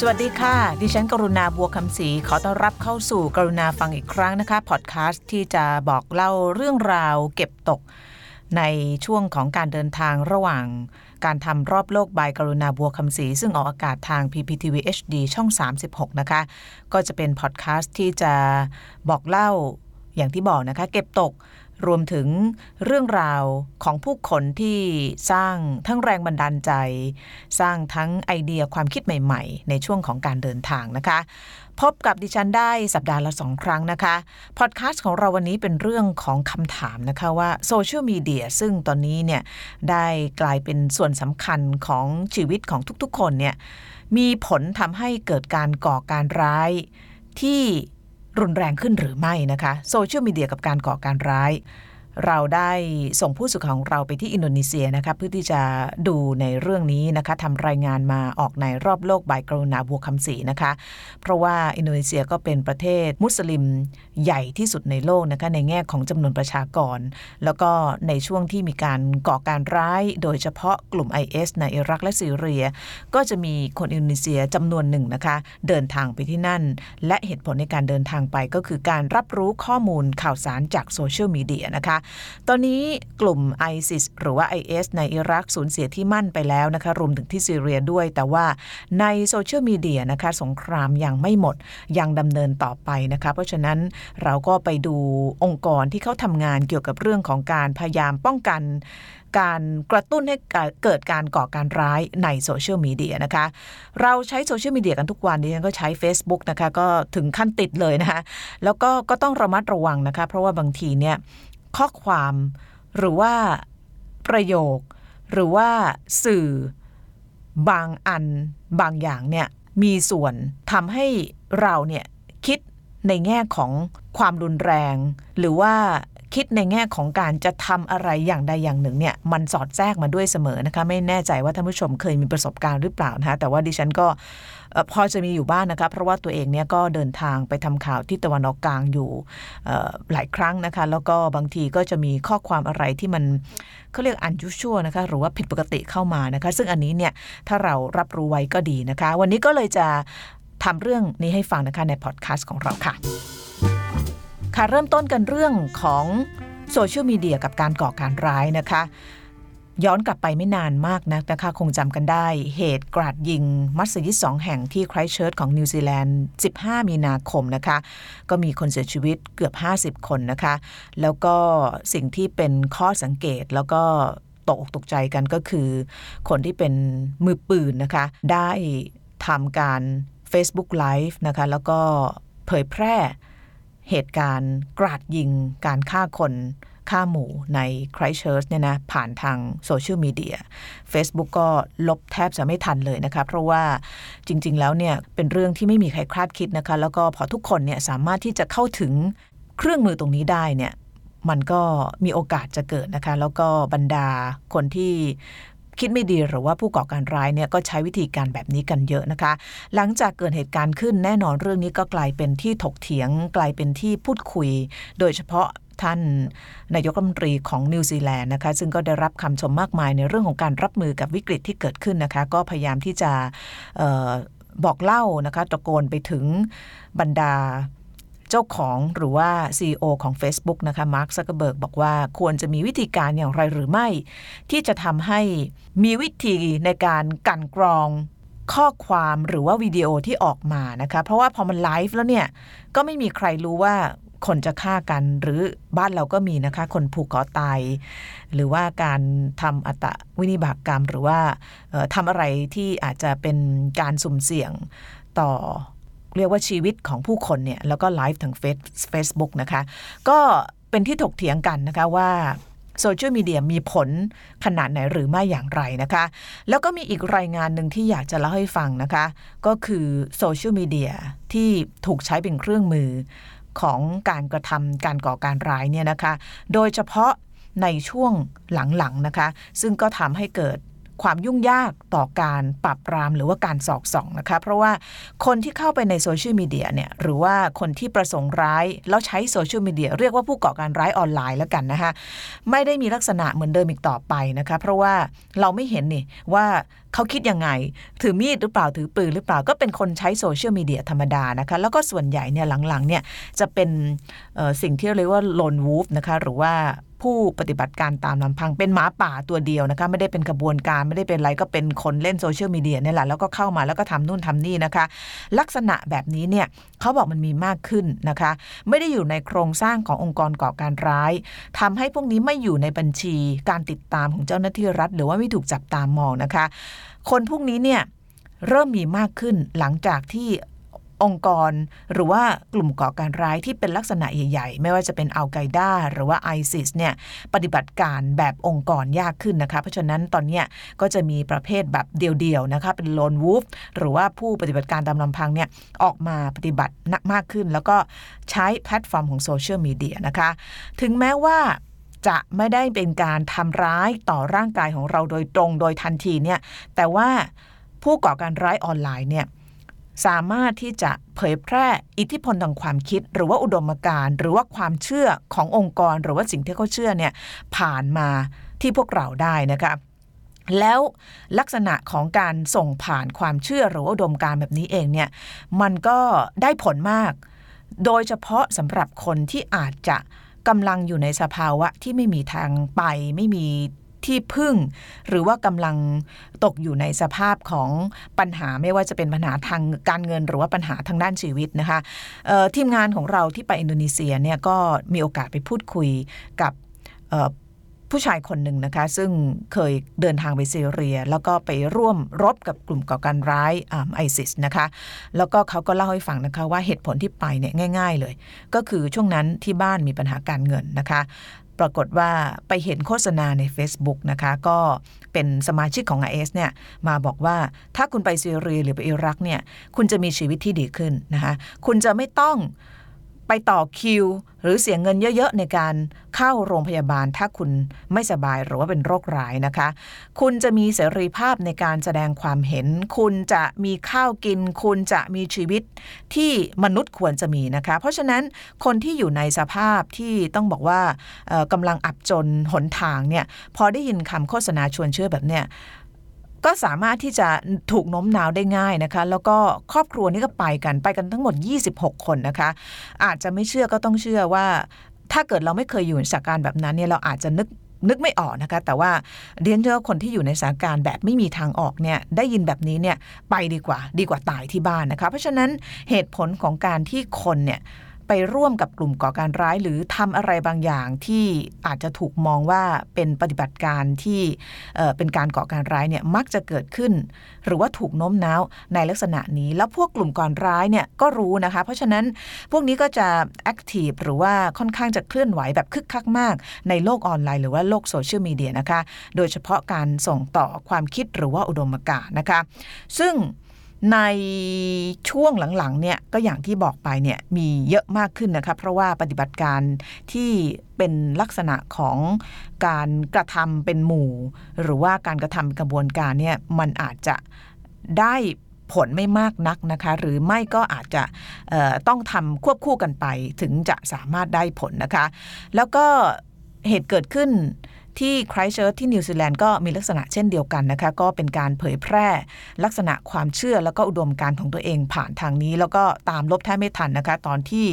สวัสดีค่ะ ดิฉันกรุณาบัวคำศรีขอต้อนรับเข้าสู่กรุณาฟังอีกครั้งนะคะ พอดแคสต์ที่จะบอกเล่าเรื่องราวเก็บตก ในช่วงของการเดินทางระหว่าง การทำรอบโลกบายกรุณาบัวคำศรีซึ่งออกอากาศทาง PPTV HD ช่อง 36 นะคะ ก็จะเป็นพอดแคสต์ที่จะบอกเล่าอย่างที่บอกนะคะ เก็บตก รวมถึงเรื่องราวของผู้คนที่สร้างทั้งแรงบันดาลใจ สร้างทั้งไอเดียความคิดใหม่ ๆ ในช่วงของการเดินทางนะคะ พบกับดิฉันได้สัปดาห์ละสองครั้งนะคะพอดแคสต์ของเราวันนี้เป็นเรื่องของคำถามนะคะว่าโซเชียลมีเดียซึ่งตอนนี้เนี่ยได้กลายเป็นส่วนสำคัญของชีวิตของทุกๆ คนเนี่ยมีผลทำให้เกิดการก่อการร้ายที่ รุนแรงขึ้นหรือไม่นะคะโซเชียลมีเดียกับการก่อการร้าย เราได้ส่งผู้สื่อข่าวของเราไปที่อินโดนีเซียนะคะเพื่อที่จะดูในเรื่องนี้นะคะทำรายงานมาออกในรอบโลกบายกรุณาบัวคำศรีนะคะ เพราะว่าอินโดนีเซียก็เป็นประเทศมุสลิมใหญ่ที่สุดในโลกนะคะในแง่ของจำนวนประชากร แล้วก็ในช่วงที่มีการก่อการร้าย โดยเฉพาะกลุ่ม IS ในอิรักและซีเรีย ก็จะมีคนอินโดนีเซียจำนวนหนึ่งนะคะ เดินทางไปที่นั่น และเหตุผลในการเดินทางไปก็คือการรับรู้ข้อมูลข่าวสารจากโซเชียลมีเดียนะคะตอนนี้กลุ่ม ISIS หรือว่า IS ในอิรักสูญเสียที่มั่นไปแล้วนะคะรวมถึงที่ซีเรียด้วย แต่ว่าในโซเชียลมีเดียนะคะสงครามยังไม่หมดยังดำเนินต่อไปนะคะเพราะฉะนั้นเราก็ไปดูองค์กรที่เขาทำงานเกี่ยวกับเรื่องของการพยายามป้องกันการกระตุ้นให้เกิดการก่อการร้ายในโซเชียลมีเดียนะคะ เราใช้โซเชียลมีเดียกันทุกวันดิฉันก็ใช้ Facebook นะคะ ก็ถึงขั้นติดเลยนะคะ แล้วก็ก็ต้องระมัดระวังนะคะ เพราะว่าบางทีเนี่ย ข้อความ หรือว่าประโยค หรือว่าสื่อบางอันบางอย่างเนี่ยมีส่วนทำให้เราเนี่ยคิดในแง่ของความรุนแรง หรือว่าคิดในแง่ของการจะทำอะไรอย่างใดอย่างหนึ่งเนี่ยมันสอดแทรกมาด้วยเสมอนะคะ ไม่แน่ใจว่าท่านผู้ชมเคยมีประสบการณ์หรือเปล่านะคะแต่ว่าดิฉันก็ พอจะมีอยู่บ้านนะคะ เพราะว่าตัวเองเนี่ยก็เดินทางไปทำข่าวที่ตะวันออกกลางอยู่หลายครั้งนะคะ แล้วก็บางทีก็จะมีข้อความอะไรที่มันเขาเรียก unusual นะคะ หรือว่าผิดปกติเข้ามานะคะ ซึ่งอันนี้เนี่ยถ้าเรารับรู้ไว้ก็ดีนะคะ วันนี้ก็เลยจะทำเรื่องนี้ให้ฟังนะคะในพอดแคสต์ของเราค่ะ ค่ะเริ่มต้นกันเรื่องของโซเชียลมีเดียกับการก่อการร้ายนะคะ ย้อนกลับไปไม่นานมากนะนะคะคงจำกันได้ เหตุกราดยิงมัสยิดสองแห่งที่ไครเชิร์ตของนิวซีแลนด์ 15 มีนาคมนะคะ ก็มีคนเสียชีวิตเกือบ 50 คนนะคะ แล้วก็สิ่งที่เป็นข้อสังเกตแล้วก็ตกตกใจกันก็คือ คนที่เป็นมือปืนนะคะ ได้ทำการ Facebook Live นะคะ แล้วก็เผยแพร่เหตุการณ์กราดยิงการฆ่าคน ฆ่าหมู่ในไครสต์เชิร์ชเนี่ยนะผ่านทางโซเชียลมีเดีย Facebook ก็ลบแทบจะไม่ทันเลยนะคะเพราะว่าจริง ๆ แล้วเนี่ยเป็นเรื่องที่ไม่มีใครคาดคิดนะคะ แล้วก็พอทุกคนเนี่ยสามารถที่จะเข้าถึงเครื่องมือตรงนี้ได้เนี่ยมันก็มีโอกาสจะเกิดนะคะ แล้วก็บรรดาคนที่คิดไม่ดีหรือว่าผู้ก่อการร้ายเนี่ยก็ใช้วิธีการแบบนี้กันเยอะนะคะ หลังจากเกิดเหตุการณ์ขึ้นแน่นอนเรื่องนี้ก็กลายเป็นที่ถกเถียง กลายเป็นที่พูดคุย โดยเฉพาะ ท่านนายกรัฐมนตรีของนิวซีแลนด์นะคะซึ่งก็ได้รับคำชมมากมายในเรื่องของการรับมือกับวิกฤตที่เกิดขึ้นนะคะก็พยายามที่จะออบอกเล่านะคะตะโกนไปถึงบรรดาเจ้าของหรือว่า CEO ของ Facebook นะคะมาร์คซักเกอร์เบิร์กบอกว่าควรจะมีวิธีการอย่างไรหรือไม่ ที่จะทำให้มีวิธีในการกันกรองข้อความหรือว่าวิดีโอที่ออกมานะคะ เพราะว่าพอมันไลฟ์แล้วเนี่ย ก็ไม่มีใครรู้ว่า คนจะฆ่ากันหรือบ้านเราก็มีนะคะ คนผูกคอตาย หรือว่าการทำอัตวินิบาตกรรม หรือว่าทำอะไรที่อาจจะเป็นการสุ่มเสี่ยงต่อเรียกว่าชีวิตของผู้คนเนี่ย แล้วก็ไลฟ์ทางเฟซเฟซบุ๊กนะคะ ก็เป็นที่ถกเถียงกันนะคะว่าโซเชียลมีเดียมีผลขนาดไหนหรือไม่อย่างไรนะคะ แล้วก็มีอีกรายงานหนึ่งที่อยากจะเล่าให้ฟังนะคะ ก็คือโซเชียลมีเดียที่ถูกใช้เป็นเครื่องมือ ของการกระทำการก่อการร้ายเนี่ยนะคะ โดยเฉพาะในช่วงหลังๆนะคะ ซึ่งก็ทำให้เกิด ความยุ่งยากต่อการปราบปรามหรือว่าการสอกส่องนะคะ เพราะว่าคนที่เข้าไปในโซเชียลมีเดียเนี่ยหรือว่าคนที่ประสงค์ร้ายแล้วใช้โซเชียลมีเดียเรียกว่าผู้ก่อการร้ายออนไลน์แล้วกันนะคะไม่ได้มีลักษณะเหมือนเดิมอีกต่อไปนะคะ เพราะว่าเราไม่เห็นนี่ว่าเขาคิดยังไง ถือมีดหรือเปล่าถือปืนหรือเปล่าก็เป็นคนใช้โซเชียลมีเดียธรรมดานะคะ แล้วก็ส่วนใหญ่เนี่ยหลังๆเนี่ยจะเป็นสิ่งที่เรียกว่าโลนวูฟนะคะหรือว่า ผู้ปฏิบัติการตามลำพังเป็นหมาป่าตัวเดียวนะคะไม่ได้เป็นขบวนการไม่ได้เป็นอะไรก็เป็นคนเล่นโซเชียลมีเดียนี่แหละแล้วก็เข้ามาแล้วก็ทำนู่นทำนี่นะคะ ลักษณะแบบนี้เนี่ยเขาบอกมันมีมากขึ้นนะคะ ไม่ได้อยู่ในโครงสร้างขององค์กรก่อการร้ายทำให้พวกนี้ไม่อยู่ในบัญชีการติดตามของเจ้าหน้าที่รัฐ หรือว่าไม่ถูกจับตามมองนะคะ คนพวกนี้เนี่ยเริ่มมีมากขึ้นหลังจากที่ องค์กร หรือว่ากลุ่มก่อการร้ายที่เป็นลักษณะใหญ่ ๆ ไม่ว่าจะเป็นอัลไกด้าหรือว่าไอซิสเนี่ยปฏิบัติการแบบองค์กรยากขึ้นนะคะ เพราะฉะนั้นตอนนี้ก็จะมีประเภทแบบเดียวๆนะคะเป็นโลนวูฟหรือว่าผู้ปฏิบัติการตามลำพังเนี่ยออกมาปฏิบัตินักมากขึ้น แล้วก็ใช้แพลตฟอร์มของโซเชียลมีเดียนะคะ ถึงแม้ว่าจะไม่ได้เป็นการทำร้ายต่อร่างกายของเราโดยตรงโดยทันทีเนี่ยแต่ว่าผู้ก่อการร้ายออนไลน์เนี่ย สามารถที่จะเผยแพร่อิทธิพลทางความคิด หรือว่าอุดมการณ์หรือว่าความเชื่อขององค์กร หรือว่าสิ่งที่เขาเชื่อเนี่ยผ่านมาที่พวกเราได้นะคะแล้วลักษณะของการส่งผ่านความเชื่อหรือว่าอุดมการณ์แบบนี้เองเนี่ยมันก็ได้ผลมาก โดยเฉพาะสำหรับคนที่อาจจะกำลังอยู่ในสภาวะที่ไม่มีทางไป ไม่มี ที่พึ่ง หรือว่ากำลังตกอยู่ในสภาพของปัญหาไม่ว่าจะเป็นปัญหาทางการเงิน หรือว่าปัญหาทางด้านชีวิตนะคะทีมงานของเราที่ไปอินโดนีเซียเนี่ยก็มีโอกาสไปพูดคุยกับผู้ชายคนหนึ่งนะคะ ซึ่งเคยเดินทางไปซีเรีย แล้วก็ไปร่วมรบกับกลุ่มก่อการร้ายไอซิสนะคะ แล้วก็เขาก็เล่าให้ฟังนะคะว่าเหตุผลที่ไปเนี่ยง่าย ๆ เลย ก็คือช่วงนั้นที่บ้านมีปัญหาการเงินนะคะ ปรากฏว่าไปเห็นโฆษณาใน Facebook นะคะ ก็เป็นสมาชิกของ IS เนี่ยมาบอกว่าถ้าคุณไปซีเรียหรือไปอิรักเนี่ยคุณจะมีชีวิตที่ดีขึ้นนะคะคุณจะไม่ต้อง ไปต่อคิว หรือเสียเงินเยอะๆ ในการเข้าโรงพยาบาลถ้าคุณไม่สบายหรือว่าเป็นโรคร้ายนะคะ คุณจะมีเสรีภาพในการแสดงความเห็น คุณจะมีข้าวกิน คุณจะมีชีวิตที่มนุษย์ควรจะมีนะคะ เพราะฉะนั้นคนที่อยู่ในสภาพที่ต้องบอกว่ากำลังอับจนหนทางเนี่ยพอได้ยินคำโฆษณาชวนเชื่อแบบเนี้ย ก็สามารถที่จะถูกโน้มน้าวได้ง่ายนะคะ แล้วก็ครอบครัวนี้ก็ไปกันไปกันทั้งหมด 26 คนนะคะ อาจจะไม่เชื่อก็ต้องเชื่อว่า ถ้าเกิดเราไม่เคยอยู่ในสถานการณ์แบบนั้นเนี่ยเราอาจจะนึกนึกไม่ออกนะคะ แต่ว่าเรียนเชื่อคนที่อยู่ในสถานการณ์แบบไม่มีทางออกเนี่ยได้ยินแบบนี้เนี่ยไปดีกว่า ดีกว่าตายที่บ้านนะคะ เพราะฉะนั้นเหตุผลของการที่คนเนี่ย ไปร่วมกับกลุ่มก่อการร้าย หรือทำอะไรบางอย่างที่อาจจะถูกมองว่าเป็นปฏิบัติการที่เป็นการก่อการร้ายเนี่ยมักจะเกิดขึ้น หรือว่าถูกโน้มน้าวในลักษณะนี้ แล้วพวกกลุ่มก่อร้ายเนี่ยก็รู้นะคะ เพราะฉะนั้นพวกนี้ก็จะแอคทีฟหรือว่าค่อนข้างจะเคลื่อนไหวแบบคึกคักมาก ในโลกออนไลน์ หรือว่าโลกโซเชียลมีเดียนะคะ โดยเฉพาะการส่งต่อความคิดหรือว่าอุดมการณ์นะคะ ซึ่ง ในช่วงหลังๆเนี่ยก็อย่างที่บอกไปเนี่ยมีเยอะมากขึ้นนะคะเพราะว่าปฏิบัติการที่เป็นลักษณะของการกระทำเป็นหมู่ หรือว่าการกระทำกระบวนการเนี่ยมันอาจจะได้ผลไม่มากนักนะคะ หรือไม่ก็อาจจะต้องทำควบคู่กันไปถึงจะสามารถได้ผลนะคะ แล้วก็เหตุเกิดขึ้น ที่ไครเชิร์ที่นิวซีแลนด์ก็มีลักษณะเช่นเดียวกันนะคะ ก็เป็นการเผยแพร่ ลักษณะความเชื่อแล้วก็อุดมการของตัวเองผ่านทางนี้ แล้วก็ตามลบแทบไม่ทันนะคะ ตอนที่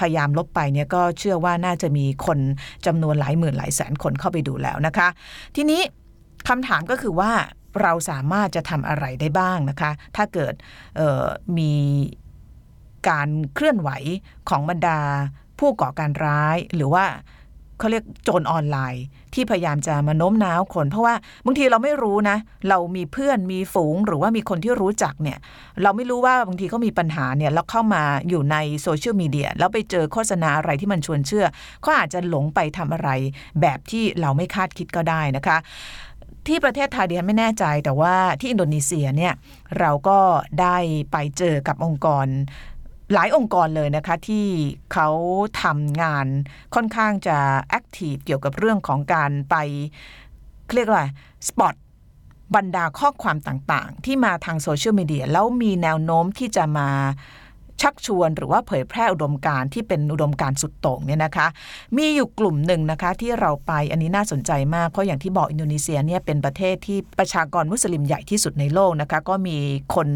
พยายามลบไปเนี่ยก็เชื่อว่าน่าจะมีคนจำนวนหลายหมื่นหลายแสนคนเข้าไปดูแล้วนะคะ ทีนี้คำถามก็คือว่าเราสามารถจะทำอะไรได้บ้างนะคะ ถ้าเกิดมีการเคลื่อนไหวของบรรดาผู้ก่อการร้ายหรือว่า เขาเรียกโจรออนไลน์ ที่พยายามจะมาโน้มน้าวคน เพราะว่าบางทีเราไม่รู้นะ เรามีเพื่อนมีฝูงหรือว่ามีคนที่รู้จักเนี่ย เราไม่รู้ว่าบางทีเขามีปัญหาเนี่ยแล้วเข้ามาอยู่ในโซเชียลมีเดียแล้วไปเจอโฆษณาอะไรที่มันชวนเชื่อเขาอาจจะหลงไปทำอะไร แบบที่เราไม่คาดคิดก็ได้นะคะที่ประเทศไทยเดียนไม่แน่ใจแต่ว่าที่อินโดนีเซียเนี่ยเราก็ได้ไปเจอกับองค์กร หลายองค์กรเลยนะคะที่เขาทำงานค่อนข้างจะแอคทีฟเกี่ยวกับเรื่องของการไปเรียกว่าspot บรรดาข้อความต่างๆ ที่มาทางโซเชียลมีเดียแล้วมีแนวโน้มที่จะมาชักชวนหรือว่าเผยแพร่อุดมการณ์ที่เป็นอุดมการณ์สุดโต่งเนี่ยนะคะ มีอยู่กลุ่มหนึ่งนะคะที่เราไปอันนี้น่าสนใจมาก เพราะอย่างที่บอกอินโดนีเซียเนี่ยเป็นประเทศที่ประชากรมุสลิมใหญ่ที่สุดในโลกนะคะ ก็มีคน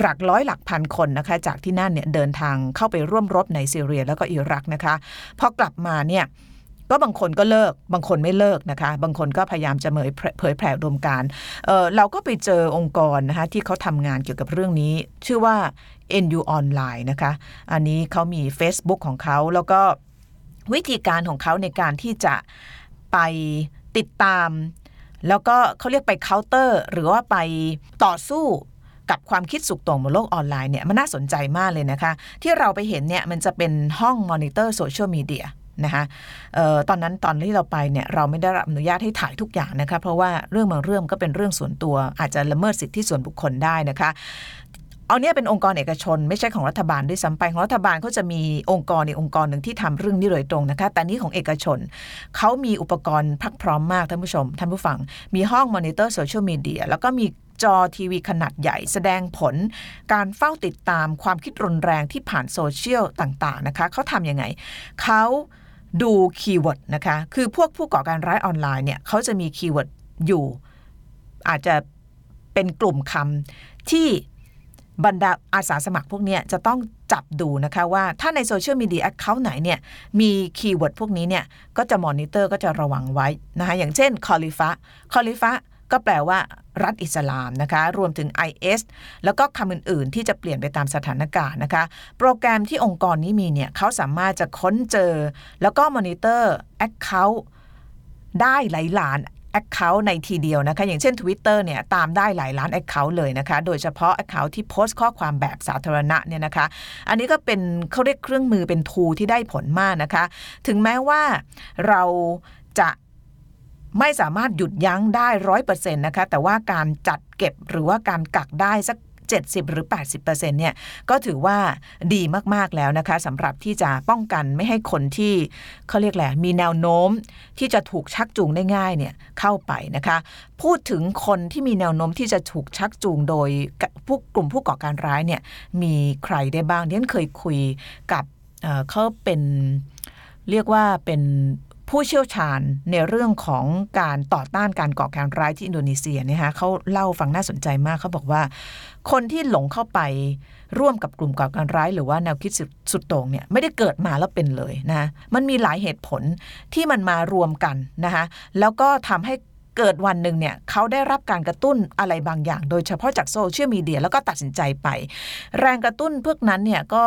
หลักร้อยหลักพันคนนะคะจากที่นั่นเนี่ยเดินทางเข้าไปร่วมรบในซีเรียแล้วก็อิรักนะคะพอกลับมาเนี่ยก็บางคนก็เลิกบางคนไม่เลิกนะคะ บางคนก็พยายามจะเผยแผ่ดมการเเราก็ไปเจอองค์กรนะคะที่เขาทำงานเกี่ยวกับเรื่องนี้ ชื่อว่า NU Online นะคะ อันนี้เขามี Facebook ของเขาแล้วก็วิธีการของเขาในการที่จะไปติดตาม แล้วก็เขาเรียกไปเคาน์เตอร์ หรือว่าไปต่อสู้ กับความคิดสุกตรงบนโลกออนไลน์เนี่ยมันน่าสนใจมากเลยนะคะ ที่เราไปเห็นเนี่ยมันจะเป็นห้องมอนิเตอร์โซเชียลมีเดียนะคะออตอนนั้นตอนที่เราไปเนี่ยเราไม่ได้รับอนุญาตให้ถ่ายทุกอย่างนะคะเพราะว่าเรื่องบางเรื่องก็เป็นเรื่องส่วนตัว อาจจะละเมิดสิทธิส่วนบุคคลได้นะคะเอาเนี่ยเป็นองค์กรเอกชน ไม่ใช่ของรัฐบาลด้วยซ้ำไปของรัฐบาลเขาจะมีองค์กรในองค์กรหนึ่งที่ทำเรื่องนี้โดยตรงนะคะแต่นี้ของเอกชนเขามีอุปกรณ์พรักพร้อมมากท่านผู้ชม ท่านผู้ฟัง มีห้องมอนิเตอร์โซเชียลมีเดียแล้วก็มี จอทีวีขนาดใหญ่แสดงผล การเฝ้าติดตามความคิดรุนแรงที่ผ่านโซเชียลต่างๆนะคะเขาทำยังไงเขาดู keyword นะคะคือพวกผู้ก่อการร้ายออนไลน์เนี่ยเขาจะมี keyword อยู่ อาจจะเป็นกลุ่มคำที่บรรดาอาสาสมัครพวกนี้จะต้องจับดูนะคะว่าถ้าในโซเชียลมีเดีย account ไหนเนี่ยมี keyword พวกนี้เนี่ยก็จะมอนิเตอร์ก็จะระวังไว้นะคะอย่างเช่นคอลิฟะคอลิฟะ ก็แปลว่ารัฐอิสลามนะคะ รวมถึง IS แล้วก็คำอื่น ๆ ที่จะเปลี่ยนไปตามสถานการณ์นะคะ โปรแกรมที่องค์กรนี้มีเนี่ยเขาสามารถจะค้นเจอ แล้วก็ monitor account ได้หลายล้าน account ในทีเดียวนะคะ อย่างเช่น Twitter เนี่ยตามได้หลายล้าน account เลยนะคะ โดยเฉพาะ account ที่โพสต์ข้อความแบบสาธารณะเนี่ยนะคะ อันนี้ก็เป็นเขาเรียกเครื่องมือเป็น tool ที่ได้ผลมากนะคะ ถึงแม้ว่าเราจะ ไม่สามารถหยุดยั้งได้ร้อยเปอร์เซ็นต์นะคะ แต่ว่าการจัดเก็บหรือว่าการกักได้สัก 70 หรือ 80%เนี่ยก็ถือว่าดีมากๆแล้วนะคะสำหรับที่จะป้องกันไม่ให้คนที่เขาเรียกแหละมีแนวโน้มที่จะถูกชักจูงได้ง่ายเนี่ยเข้าไปนะคะ พูดถึงคนที่มีแนวโน้มที่จะถูกชักจูงโดยผู้กลุ่มผู้ก่อการร้ายเนี่ยมีใครได้บ้างที่ฉันเคยคุยกับเขาเป็นเรียกว่าเป็น ผู้เชี่ยวชาญในเรื่องของการต่อต้านการก่อการร้ายที่อินโดนีเซียนะฮะเขาเล่าฟังน่าสนใจมากเขาบอกว่า คนที่หลงเข้าไปร่วมกับกลุ่มก่อการร้าย หรือว่าแนวคิดสุดโต่งเนี่ยไม่ได้เกิดมาแล้วเป็นเลยนะมันมีหลายเหตุผลที่มันมารวมกันนะคะแล้วก็ทำให้ เกิดวันหนึ่งเนี่ยเขาได้รับการกระตุ้นอะไรบางอย่าง โดยเฉพาะจากโซเชียลมีเดียแล้วก็ตัดสินใจไป แรงกระตุ้นพวกนั้นเนี่ยก็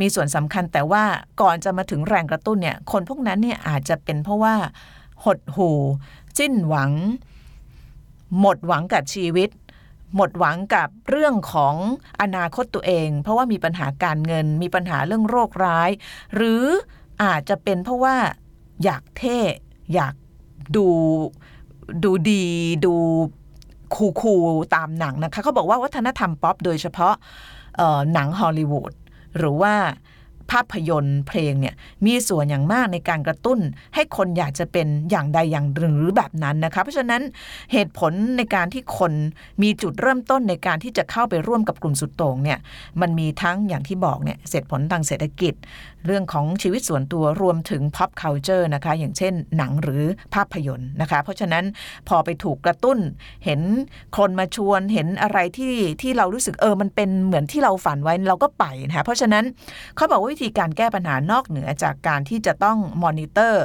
มีส่วนสำคัญแต่ว่าก่อนจะมาถึงแรงกระตุ้นเนี่ยคนพวกนั้นเนี่ยอาจจะเป็นเพราะว่าหดหูสิ้นหวัง หมดหวังกับชีวิต หมดหวังกับเรื่องของอนาคตตัวเอง เพราะว่ามีปัญหาการเงิน มีปัญหาเรื่องโรคร้าย หรืออาจจะเป็นเพราะว่าอยากเท่อยากดู ดูดีดูคูคูตามหนังนะคะเขาบอกว่าวัฒนธรรมป๊อปโดยเฉพาะหนังฮอลลีวูดหรือว่า ภาพยนตร์เพลงเนี่ยมีส่วนอย่างมากในการกระตุ้น ให้คนอยากจะเป็นอย่างใดอย่างหนึ่งหรือแบบนั้นนะคะ เพราะฉะนั้นเหตุผลในการที่คนมีจุดเริ่มต้นในการที่จะเข้าไปร่วมกับกลุ่มสุดโต่งเนี่ยมันมีทั้งอย่างที่บอกเนี่ยเสร็จผลทางเศรษฐกิจ เรื่องของชีวิตส่วนตัวรวมถึง pop culture นะคะ อย่างเช่นหนังหรือภาพยนตร์นะคะ เพราะฉะนั้นพอไปถูกกระตุ้น เห็นคนมาชวนเห็นอะไรที่ที่เรารู้สึกเออมันเป็นเหมือนที่เราฝันไว้เราก็ไปนะคะเพราะฉะนั้นเขาบอกว่าวิธีการแก้ปัญหานอกเหนือจากการที่จะต้องมอนิเตอร์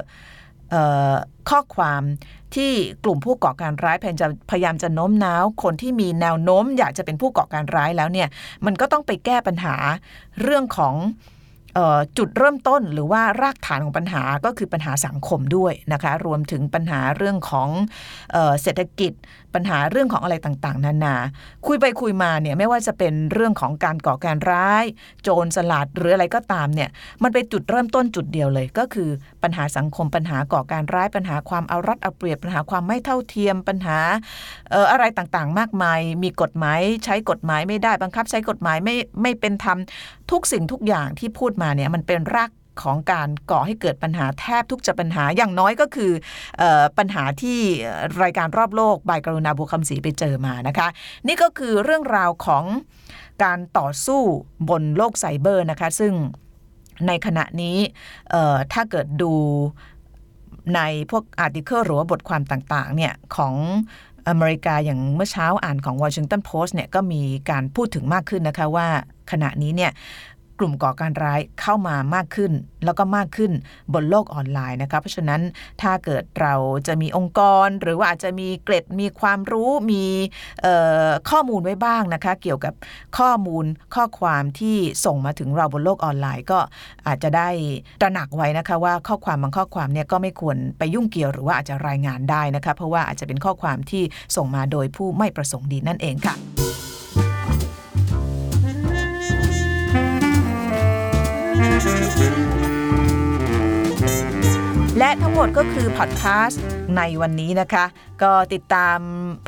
ข้อความที่กลุ่มผู้ก่อการร้ายพยายามจะพยายามจะโน้มน้าว คนที่มีแนวโน้ม อยากจะเป็นผู้ก่อการร้ายแล้วเนี่ยมันก็ต้องไปแก้ปัญหาเรื่องของ จุดเริ่มต้นหรือว่ารากฐานของปัญหาก็คือปัญหาสังคมด้วยนะคะรวมถึงปัญหาเรื่องของเศรษฐกิจ ปัญหาเรื่องของอะไรต่างๆ นานา คุยไปคุยมาเนี่ยไม่ว่าจะเป็นเรื่องของการก่อการร้าย โจรสลัดหรืออะไรก็ตามเนี่ยมันไปจุดเริ่มต้นจุดเดียวเลยก็คือปัญหาสังคมปัญหาก่อการร้ายปัญหาความเอารัดเอาเปรียบปัญหาความไม่เท่าเทียมปัญหาอะไรต่างๆ มากมาย มีกฎหมายใช้กฎหมายไม่ได้บังคับ ใช้กฎหมายไม่ไม่เป็นธรรมทุกสิ่งทุกอย่างที่พูดมาเนี่ยมันเป็นรากของการก่อให้เกิดปัญหาแทบทุกจะปัญหาอย่างน้อยก็คือออปัญหาที่รายการรอบโลกบายกรุณาบุคำศรีไปเจอมานะคะ นี่ก็คือเรื่องราวของการต่อสู้บนโลกไซเบอร์นะคะ ซึ่ง ในขณะนี้ถ้าเกิดดูในพวกอาร์ติเคิลหรือว่าบทความต่างๆเนี่ยของอเมริกาอย่างเมื่อเช้าอ่านของ Washington Post เนี่ยก็มีการพูดถึงมากขึ้นนะคะว่าขณะนี้เนี่ย กลุ่มก่อการร้ายเข้ามามากขึ้น แล้วก็มากขึ้นบนโลกออนไลน์นะคะเพราะฉะนั้นถ้าเกิดเราจะมีองค์กร หรือว่าอาจจะมีเกร็ดมีความรู้มีข้อมูลไว้บ้างนะคะ เกี่ยวกับข้อมูลข้อความที่ส่งมาถึงเราบนโลกออนไลน์ ก็อาจจะได้ตระหนักไว้นะคะว่าข้อความบางข้อความเนี่ยก็ไม่ควรไปยุ่งเกี่ยวหรือว่าอาจจะรายงานได้นะคะ เพราะว่าอาจจะเป็นข้อความที่ส่งมาโดยผู้ไม่ประสงค์ดีนั่นเองค่ะ และทั้งหมดก็คือพอดแคสต์ในวันนี้นะคะ ก็ติดตาม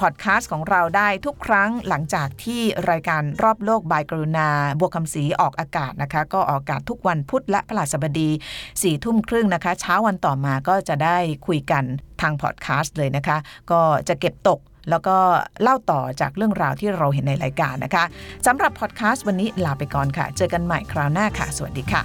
พอดแคสต์ของเราได้ทุกครั้งหลังจากที่รายการรอบโลกบายกรุณา บวกคำศรีออกอากาศนะคะ ก็ออกอากาศทุกวันพุธและพฤหัสบดีสี่ทุ่มครึ่งนะคะ เช้าวันต่อมาก็จะได้คุยกันทางพอดแคสต์เลยนะคะ ก็จะเก็บตกแล้วก็เล่าต่อจากเรื่องราวที่เราเห็นในรายการนะคะสำหรับพอดแคสต์วันนี้ลาไปก่อนค่ะ เจอกันใหม่คราวหน้าค่ะ สวัสดีค่ะ